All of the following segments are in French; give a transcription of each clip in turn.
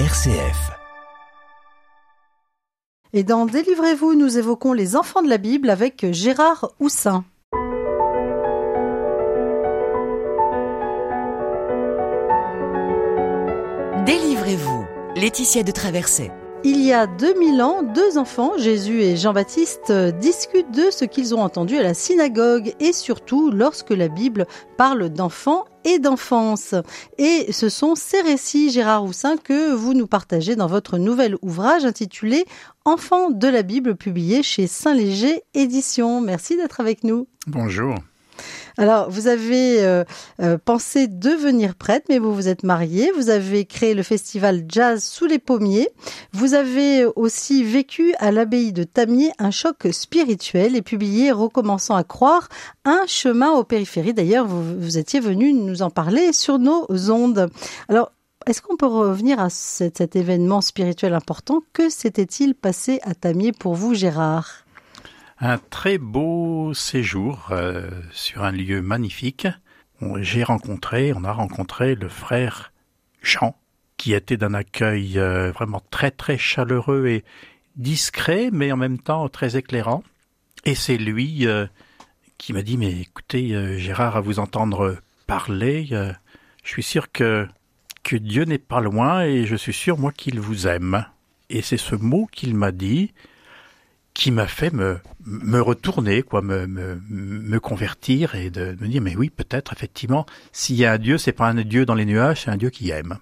RCF. Et dans Délivrez-vous, nous évoquons les enfants de la Bible avec Gérard Houssin. Délivrez-vous. Laetitia de Traversée. Il y a 2000 ans, deux enfants, Jésus et Jean-Baptiste, discutent de ce qu'ils ont entendu à la synagogue et surtout lorsque la Bible parle d'enfants et d'enfance. Et ce sont ces récits, Gérard Houssin, que vous nous partagez dans votre nouvel ouvrage intitulé Enfants de la Bible, publié chez Saint-Léger Éditions. Merci d'être avec nous. Bonjour. Alors, vous avez euh, euh, pensé devenir prêtre, mais vous vous êtes marié. Vous avez créé le festival Jazz sous les pommiers. Vous avez aussi vécu à l'abbaye de Tamier un choc spirituel et publié Recommençant à croire, un chemin aux périphéries. D'ailleurs, vous, vous étiez venu nous en parler sur nos ondes. Alors, est-ce qu'on peut revenir à cet, cet événement spirituel important? Que s'était-il passé à Tamier pour vous, Gérard? Un très beau séjour euh, sur un lieu magnifique. J'ai rencontré, on a rencontré le frère Jean, qui était d'un accueil euh, vraiment très très chaleureux et discret, mais en même temps très éclairant. Et c'est lui euh, qui m'a dit, mais écoutez, Gérard, à vous entendre parler, je suis sûr que, que Dieu n'est pas loin et je suis sûr, moi, qu'il vous aime. Et c'est ce mot qu'il m'a dit, qui m'a fait me, me retourner, quoi, me, me, me convertir et de me dire, mais oui, peut-être, effectivement, s'il y a un Dieu, c'est pas un Dieu dans les nuages, c'est un Dieu qui aime.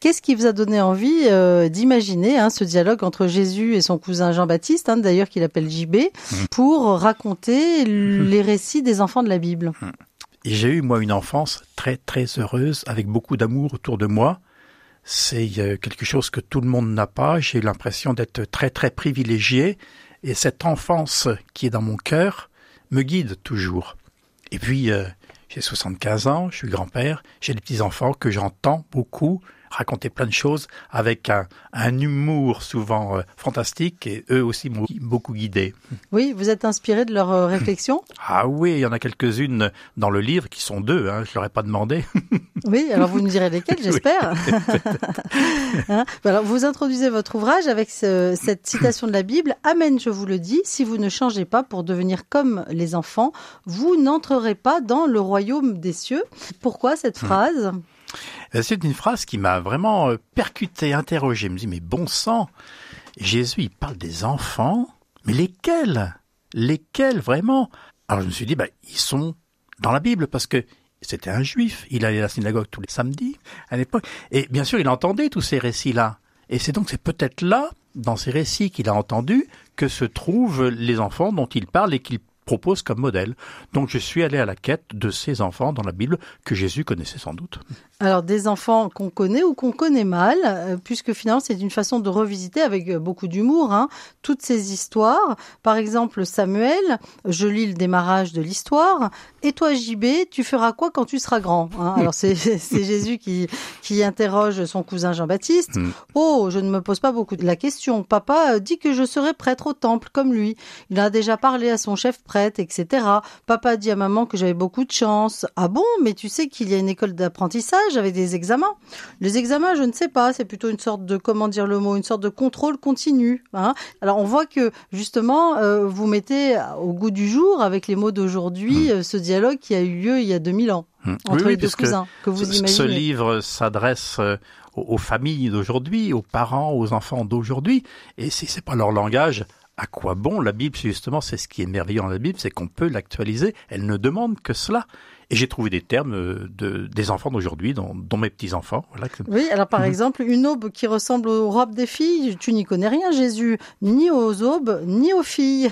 Qu'est-ce qui vous a donné envie euh, d'imaginer hein, ce dialogue entre Jésus et son cousin Jean-Baptiste, hein, d'ailleurs qu'il appelle JB, mmh. pour raconter les récits des enfants de la Bible? Mmh. J'ai eu, moi, une enfance très, très heureuse, avec beaucoup d'amour autour de moi. C'est euh, quelque chose que tout le monde n'a pas. J'ai l'impression d'être très, très privilégié et cette enfance qui est dans mon cœur me guide toujours. Et puis, euh, j'ai 75 ans, je suis grand-père, j'ai des petits-enfants que j'entends beaucoup, raconter plein de choses avec un, un humour souvent euh, fantastique et eux aussi m'ont beaucoup guidé. Oui, vous êtes inspiré de leurs euh, réflexions? Ah oui, il y en a quelques-unes dans le livre qui sont deux, hein, je leur ai pas demandé. oui, alors vous nous direz lesquelles, j'espère. hein? Alors, vous introduisez votre ouvrage avec ce, cette citation de la Bible Amen, je vous le dis, si vous ne changez pas pour devenir comme les enfants, vous n'entrerez pas dans le royaume des cieux. Pourquoi cette phrase? euh, c'est une phrase qui m'a vraiment euh, percuté, interrogé. Je me dis, mais bon sang, Jésus, il parle des enfants, mais lesquels? Lesquels vraiment? Alors je me suis dit, bah, ils sont dans la Bible parce que c'était un juif. Il allait à la synagogue tous les samedis à l'époque. Et bien sûr, il entendait tous ces récits-là. Et c'est donc, c'est peut-être là, dans ces récits qu'il a entendus, que se trouvent les enfants dont il parle et qu'il propose comme modèle. Donc je suis allé à la quête de ces enfants dans la Bible que Jésus connaissait sans doute. Alors des enfants qu'on connaît ou qu'on connaît mal, euh, puisque finalement c'est une façon de revisiter avec euh, beaucoup d'humour hein, toutes ces histoires. Par exemple Samuel, je lis le démarrage de l'histoire. Et toi JB, tu feras quoi quand tu seras grand hein? Alors c'est Jésus qui, qui interroge son cousin Jean-Baptiste. Mm. Oh, je ne me pose pas beaucoup de la question. Papa euh, dit que je serai prêtre au temple comme lui. Il a déjà parlé à son chef prêtre etc. Papa dit à maman que j'avais beaucoup de chance. Ah bon, mais tu sais qu'il y a une école d'apprentissage avec des examens. Les examens, je ne sais pas, c'est plutôt une sorte de, comment dire le mot, une sorte de contrôle continu. Hein. Alors on voit que justement, euh, vous mettez au goût du jour avec les mots d'aujourd'hui mmh. euh, ce dialogue qui a eu lieu il y a 2000 ans mmh. entre les deux cousins que vous imaginez. Ce livre s'adresse euh, aux familles d'aujourd'hui, aux parents, aux enfants d'aujourd'hui, et si c'est pas leur langage, à quoi bon la Bible Justement, c'est ce qui est merveilleux dans la Bible, c'est qu'on peut l'actualiser. Elle ne demande que cela. Et j'ai trouvé des termes euh, de, des enfants d'aujourd'hui, dont, dont, mes petits-enfants. Voilà. Oui, alors par mhm. exemple, une aube qui ressemble aux robes des filles, tu n'y connais rien, Jésus, ni aux aubes, ni aux filles.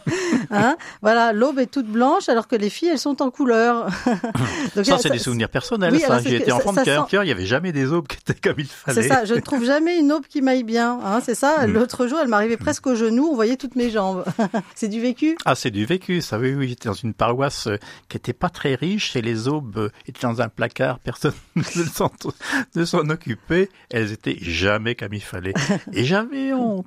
hein voilà, l'aube est toute blanche, alors que les filles, elles sont en couleur. Donc, ça, c'est des souvenirs personnels. Oui, ça. J'ai été enfant de cœur, il n'y avait jamais des aubes qui étaient comme il fallait. C'est ça, je ne trouve jamais une aube qui m'aille bien. Hein, c'est ça, mm. l'autre jour, elle m'arrivait presque aux genoux, on voyait toutes mes jambes. c'est du vécu? Ah, c'est du vécu, ça, oui, oui. J'étais dans une paroisse euh, qui n'était pas très riche chez les aubes étaient dans un placard, personne ne s'en occupait. Elles étaient jamais comme il fallait. Et j'avais honte.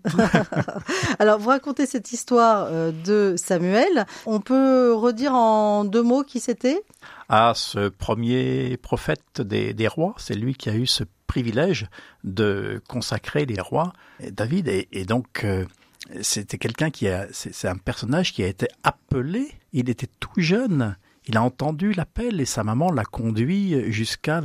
Alors, vous racontez cette histoire euh, de Samuel. On peut redire en deux mots qui c'était? À ce premier prophète des, des rois. C'est lui qui a eu ce privilège de consacrer les rois, David. Et, et donc, euh, c'était quelqu'un qui a, c'est un personnage qui a été appelé. Il était tout jeune. Il a entendu l'appel et sa maman l'a conduit jusqu'à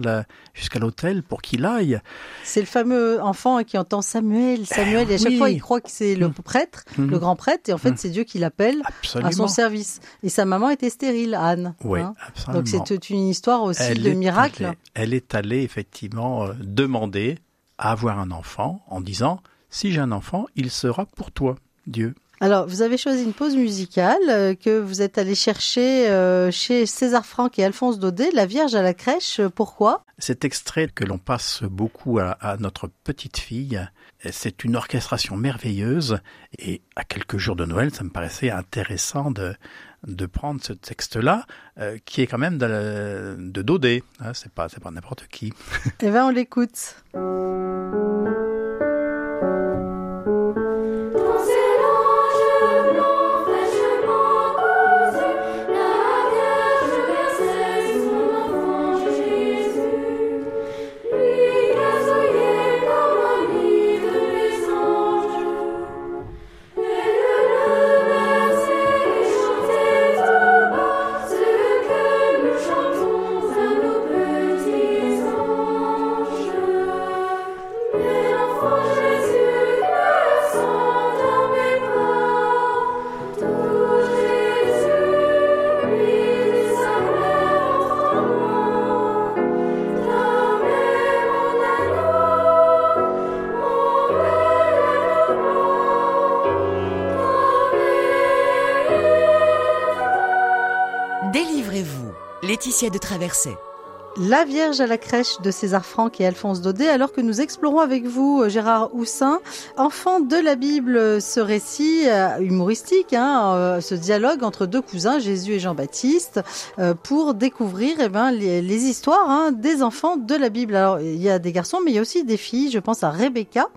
l'hôtel pour qu'il aille. C'est le fameux enfant qui entend Samuel, Samuel, et à chaque fois il croit que c'est le mm. prêtre, mm. le grand prêtre, et en fait mm. c'est Dieu qui l'appelle à son service. Et sa maman était stérile, Anne. Oui, hein. absolument. Donc c'est toute une histoire aussi de miracle. elle est allée effectivement euh, demander à avoir un enfant en disant si j'ai un enfant, il sera pour toi, Dieu. Alors, vous avez choisi une pause musicale euh, que vous êtes allé chercher euh, chez César Franck et Alphonse Daudet, La Vierge à la crèche. Pourquoi? Cet extrait que l'on passe beaucoup à, notre petite fille, c'est une orchestration merveilleuse et à quelques jours de Noël, ça me paraissait intéressant de, de prendre ce texte-là, euh, qui est quand même de, de Daudet. Hein, c'est pas, pas n'importe qui. Eh bien, on l'écoute. Laetitia de Traversée. La Vierge à la crèche de César Franck et Alphonse Daudet, alors que nous explorons avec vous, euh, Gérard Houssin, enfant de la Bible, ce récit euh, humoristique, hein, euh, ce dialogue entre deux cousins, Jésus et Jean-Baptiste, pour découvrir eh ben, les, histoires hein, des enfants de la Bible. Alors, il y a des garçons, mais il y a aussi des filles. Je pense à Rebecca.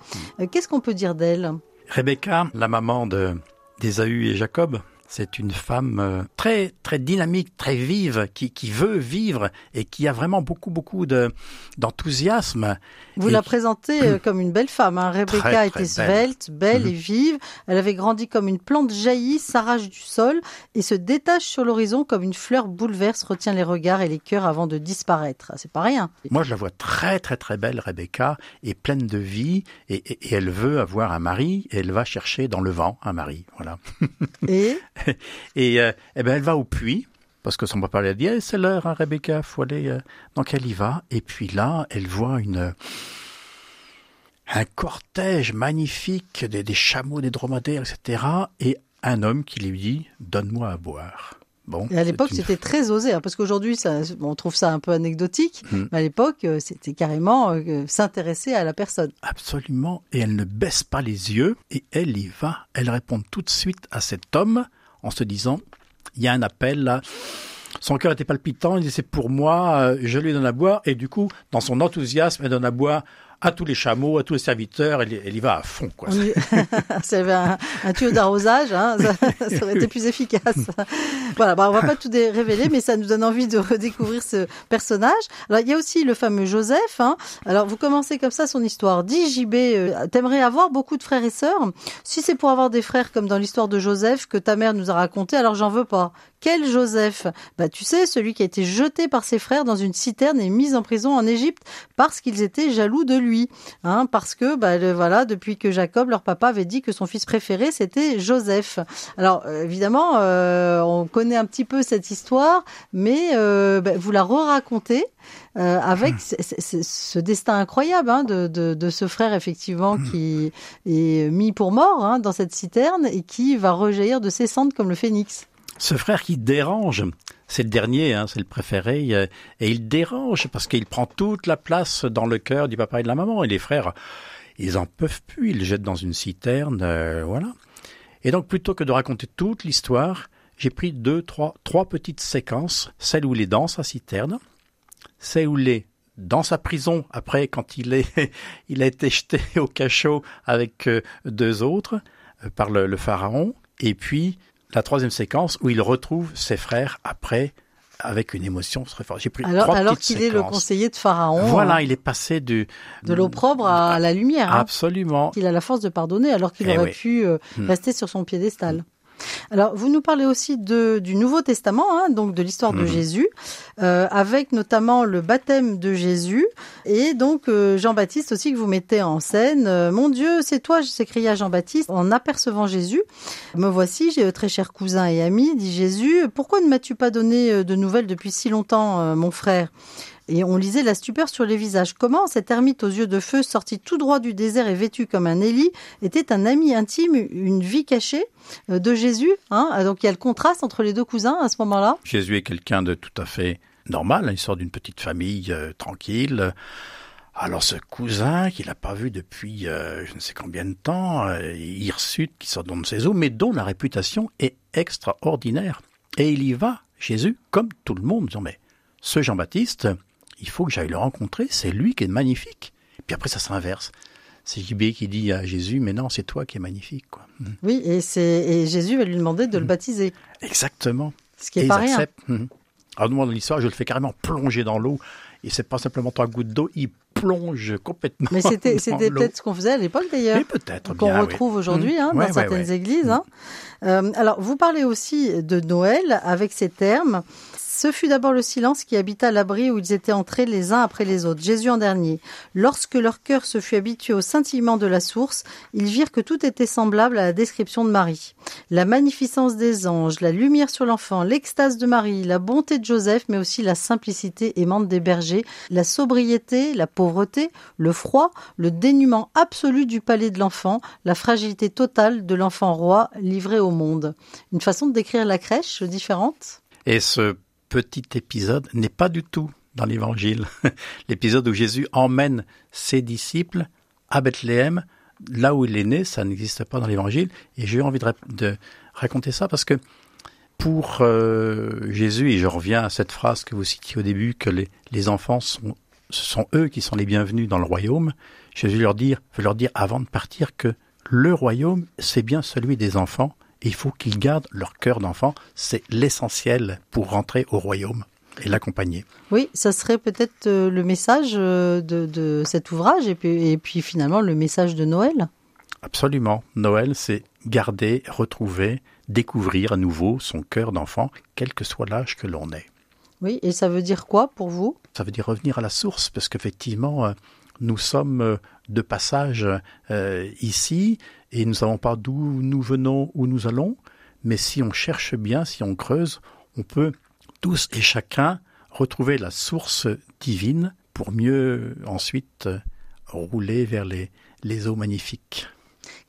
Qu'est-ce qu'on peut dire d'elle? Rebecca, la maman de d'Ésaü et Jacob, c'est une femme euh, très très dynamique, très vive, qui, qui veut vivre et qui a vraiment beaucoup beaucoup de d'enthousiasme. Vous la présentez euh, comme une belle femme. Hein. Rebecca était svelte, belle, et mhm. vive. Elle avait grandi comme une plante jaillie, s'arrache du sol et se détache sur l'horizon comme une fleur bouleverse, retient les regards et les cœurs avant de disparaître. C'est pas rien. Moi, je la vois très très très belle, Rebecca, et pleine de vie, et, et, et elle veut avoir un mari, et elle va chercher dans le vent un mari. Voilà. Et et euh, eh ben elle va au puits parce que son papa lui a dit c'est l'heure, hein, Rebecca, faut aller. Euh. Donc elle y va et puis là elle voit une un cortège magnifique des, des chameaux, des dromadaires, etc. Et un homme qui lui dit donne-moi à boire. Bon, et à l'époque, c'était très osé, hein, parce qu'aujourd'hui, on trouve ça un peu anecdotique, hmm. mais à l'époque, euh, c'était carrément s'intéresser à la personne. Absolument, et elle ne baisse pas les yeux, et elle y va. Elle répond tout de suite à cet homme, en se disant, il y a un appel là. Son cœur était palpitant, il dit c'est pour moi, euh, je lui donne à boire, et du coup, dans son enthousiasme, elle donne à boire à tous les chameaux, à tous les serviteurs, elle, y va à fond. Quoi. Avait un, un tuyau d'arrosage, hein, ça, aurait été plus efficace. voilà, bah, on va pas tout révéler, mais ça nous donne envie de redécouvrir ce personnage. Alors il y a aussi le fameux Joseph. Hein. Alors vous commencez comme ça son histoire. Dis JB, euh, t'aimerais avoir beaucoup de frères et sœurs? Si c'est pour avoir des frères comme dans l'histoire de Joseph que ta mère nous a raconté, alors j'en veux pas. Quel Joseph? Bah tu sais, celui qui a été jeté par ses frères dans une citerne et mis en prison en Égypte parce qu'ils étaient jaloux de lui. Hein, parce que bah, voilà, depuis que Jacob, leur papa, avait dit que son fils préféré c'était Joseph. Alors euh, évidemment, euh, on connaît un petit peu cette histoire, mais euh, bah, vous la re-racontez. avec hmm. ce destin incroyable hein, de, ce frère effectivement hmm. qui est mis pour mort hein, dans cette citerne et qui va rejaillir de ses cendres comme le phénix. Ce frère qui dérange, c'est le dernier, hein, c'est le préféré, euh, et il dérange parce qu'il prend toute la place dans le cœur du papa et de la maman. Et les frères, ils en peuvent plus, ils le jettent dans une citerne, euh, voilà. Et donc plutôt que de raconter toute l'histoire, j'ai pris deux, trois, trois petites séquences, celle où il est dans sa citerne, celle où il est dans sa prison après quand il est, il a été jeté au cachot avec euh, deux autres par le pharaon, et puis la troisième séquence où il retrouve ses frères après avec une émotion très forte. J'ai pris Alors, trois alors qu'il est le conseiller de Pharaon, Voilà, hein, il est passé du de l'opprobre à la lumière. hein. absolument. Il a la force de pardonner alors qu'il Eh aurait oui. pu euh, Hmm. rester sur son piédestal. Alors, vous nous parlez aussi de, du Nouveau Testament, hein, donc de l'histoire de Mhm. Jésus, euh, avec notamment le baptême de Jésus, et donc euh, Jean-Baptiste aussi que vous mettez en scène. Euh, Mon Dieu, c'est toi, s'écria Jean-Baptiste en apercevant Jésus. Me voici, j'ai très cher cousin et ami, dit Jésus. Pourquoi ne m'as-tu pas donné de nouvelles depuis si longtemps, mon frère? Et on lisait la stupeur sur les visages. Comment cet ermite aux yeux de feu, sorti tout droit du désert et vêtu comme un Élie, était un ami intime, une vie cachée euh, de Jésus hein? Ah, Donc il y a le contraste entre les deux cousins à ce moment-là? Jésus est quelqu'un de tout à fait normal. Il sort d'une petite famille euh, tranquille. Alors ce cousin qu'il n'a pas vu depuis euh, je ne sais combien de temps, euh, hirsute qui sort de ses eaux, mais dont la réputation est extraordinaire. Et il y va, Jésus, comme tout le monde, disant mais ce Jean-Baptiste, il faut que j'aille le rencontrer, c'est lui qui est magnifique. Puis après ça s'inverse. C'est JB qui dit à Jésus, mais non, c'est toi qui es magnifique. Quoi. Mm. Oui, et, c'est, et Jésus va lui demander de le baptiser, Exactement. ce qui Et est ils pas rien. acceptent. Mhm. Alors moi dans l'histoire, je le fais carrément plonger dans l'eau. Et c'est pas simplement trois gouttes d'eau, il plonge complètement. Mais c'était, peut-être ce qu'on faisait à l'époque d'ailleurs. Mais peut-être qu'on oui. retrouve aujourd'hui hein, dans Ouais, certaines ouais. églises. hein. Euh, alors, vous parlez aussi de Noël avec ces termes. Ce fut d'abord le silence qui habita l'abri où ils étaient entrés les uns après les autres, Jésus en dernier. Lorsque leur cœur se fut habitué au scintillement de la source, ils virent que tout était semblable à la description de Marie. La magnificence des anges, la lumière sur l'enfant, l'extase de Marie, la bonté de Joseph, mais aussi la simplicité aimante des bergers, la sobriété, la pauvreté, le froid, le dénuement absolu du palais de l'enfant, la fragilité totale de l'enfant roi livré au monde. Une façon de décrire la crèche différente? Et ce petit épisode n'est pas du tout dans l'évangile. L'épisode où Jésus emmène ses disciples à Bethléem, là où il est né, ça n'existe pas dans l'évangile. Et j'ai envie de, raconter ça parce que pour euh, Jésus, et je reviens à cette phrase que vous citiez au début, que les, enfants sont, ce sont eux qui sont les bienvenus dans le royaume, Jésus leur veut leur dire avant de partir que le royaume, c'est bien celui des enfants, il faut qu'ils gardent leur cœur d'enfant, c'est l'essentiel pour rentrer au royaume et l'accompagner. Oui, ça serait peut-être euh, le message euh, de, de cet ouvrage et puis, et puis finalement le message de Noël. Absolument. Noël, c'est garder, retrouver, découvrir à nouveau son cœur d'enfant, quel que soit l'âge que l'on est. Oui, et ça veut dire quoi pour vous? Ça veut dire revenir à la source, parce qu'effectivement, euh, nous sommes de passage euh, ici, et nous ne savons pas d'où nous venons, où nous allons, mais si on cherche bien, si on creuse, on peut tous et chacun retrouver la source divine pour mieux ensuite euh, rouler vers les, les eaux magnifiques.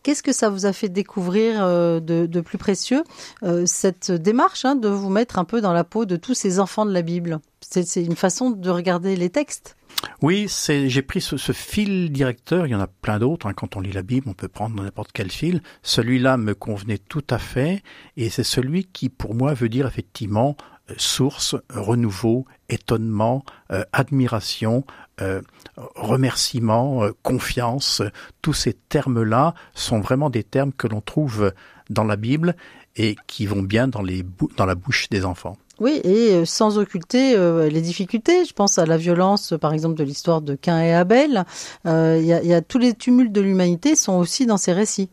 Qu'est-ce que ça vous a fait découvrir euh, de, de plus précieux euh, cette démarche hein, de vous mettre un peu dans la peau de tous ces enfants de la Bible? C'est c'est une façon de regarder les textes. Oui, j'ai pris ce, ce fil directeur. Il y en a plein d'autres. hein. Quand on lit la Bible, on peut prendre n'importe quel fil. Celui-là me convenait tout à fait, et c'est celui qui, pour moi, veut dire effectivement euh, source, renouveau, étonnement, euh, admiration, euh, remerciement, euh, confiance. Tous ces termes-là sont vraiment des termes que l'on trouve dans la Bible et qui vont bien dans les dans la bouche des enfants. Oui, et euh, sans occulter euh, les difficultés. Je pense à la violence, par exemple, de l'histoire de Cain et Abel. Euh, Il y, a, il y a tous les tumultes de l'humanité sont aussi dans ces récits.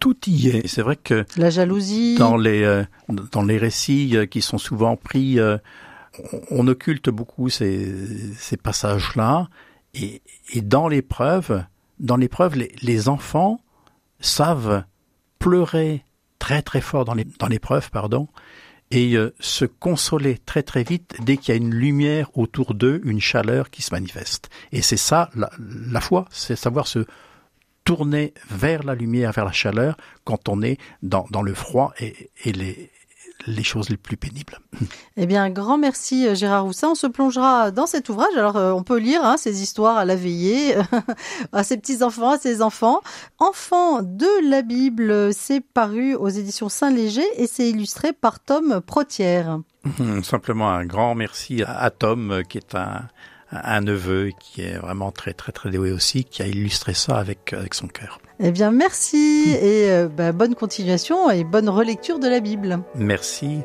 Tout y est. C'est vrai que La jalousie. dans les euh, dans les récits euh, qui sont souvent pris, euh, on, on occulte beaucoup ces, ces passages-là, et, et dans l'épreuve, dans l'épreuve, les, les enfants savent pleurer très très fort dans l'épreuve, pardon, et euh, se consoler très très vite dès qu'il y a une lumière autour d'eux, une chaleur qui se manifeste. Et c'est ça la, la foi, c'est savoir se tourner vers la lumière, vers la chaleur, quand on est dans, dans le froid et, et les, les choses les plus pénibles. Eh bien, un grand merci euh, Gérard Roussin. On se plongera dans cet ouvrage. Alors, euh, on peut lire hein, ces histoires à la veillée, à ses petits-enfants, à ses enfants. Enfants de la Bible, c'est paru aux éditions Saint-Léger et c'est illustré par Tom Protière. Simplement un grand merci à, à Tom, euh, qui est un, un neveu, qui est vraiment très très très doué aussi, qui a illustré ça avec, avec son cœur. Eh bien, merci et euh, bah, bonne continuation et bonne relecture de la Bible. Merci.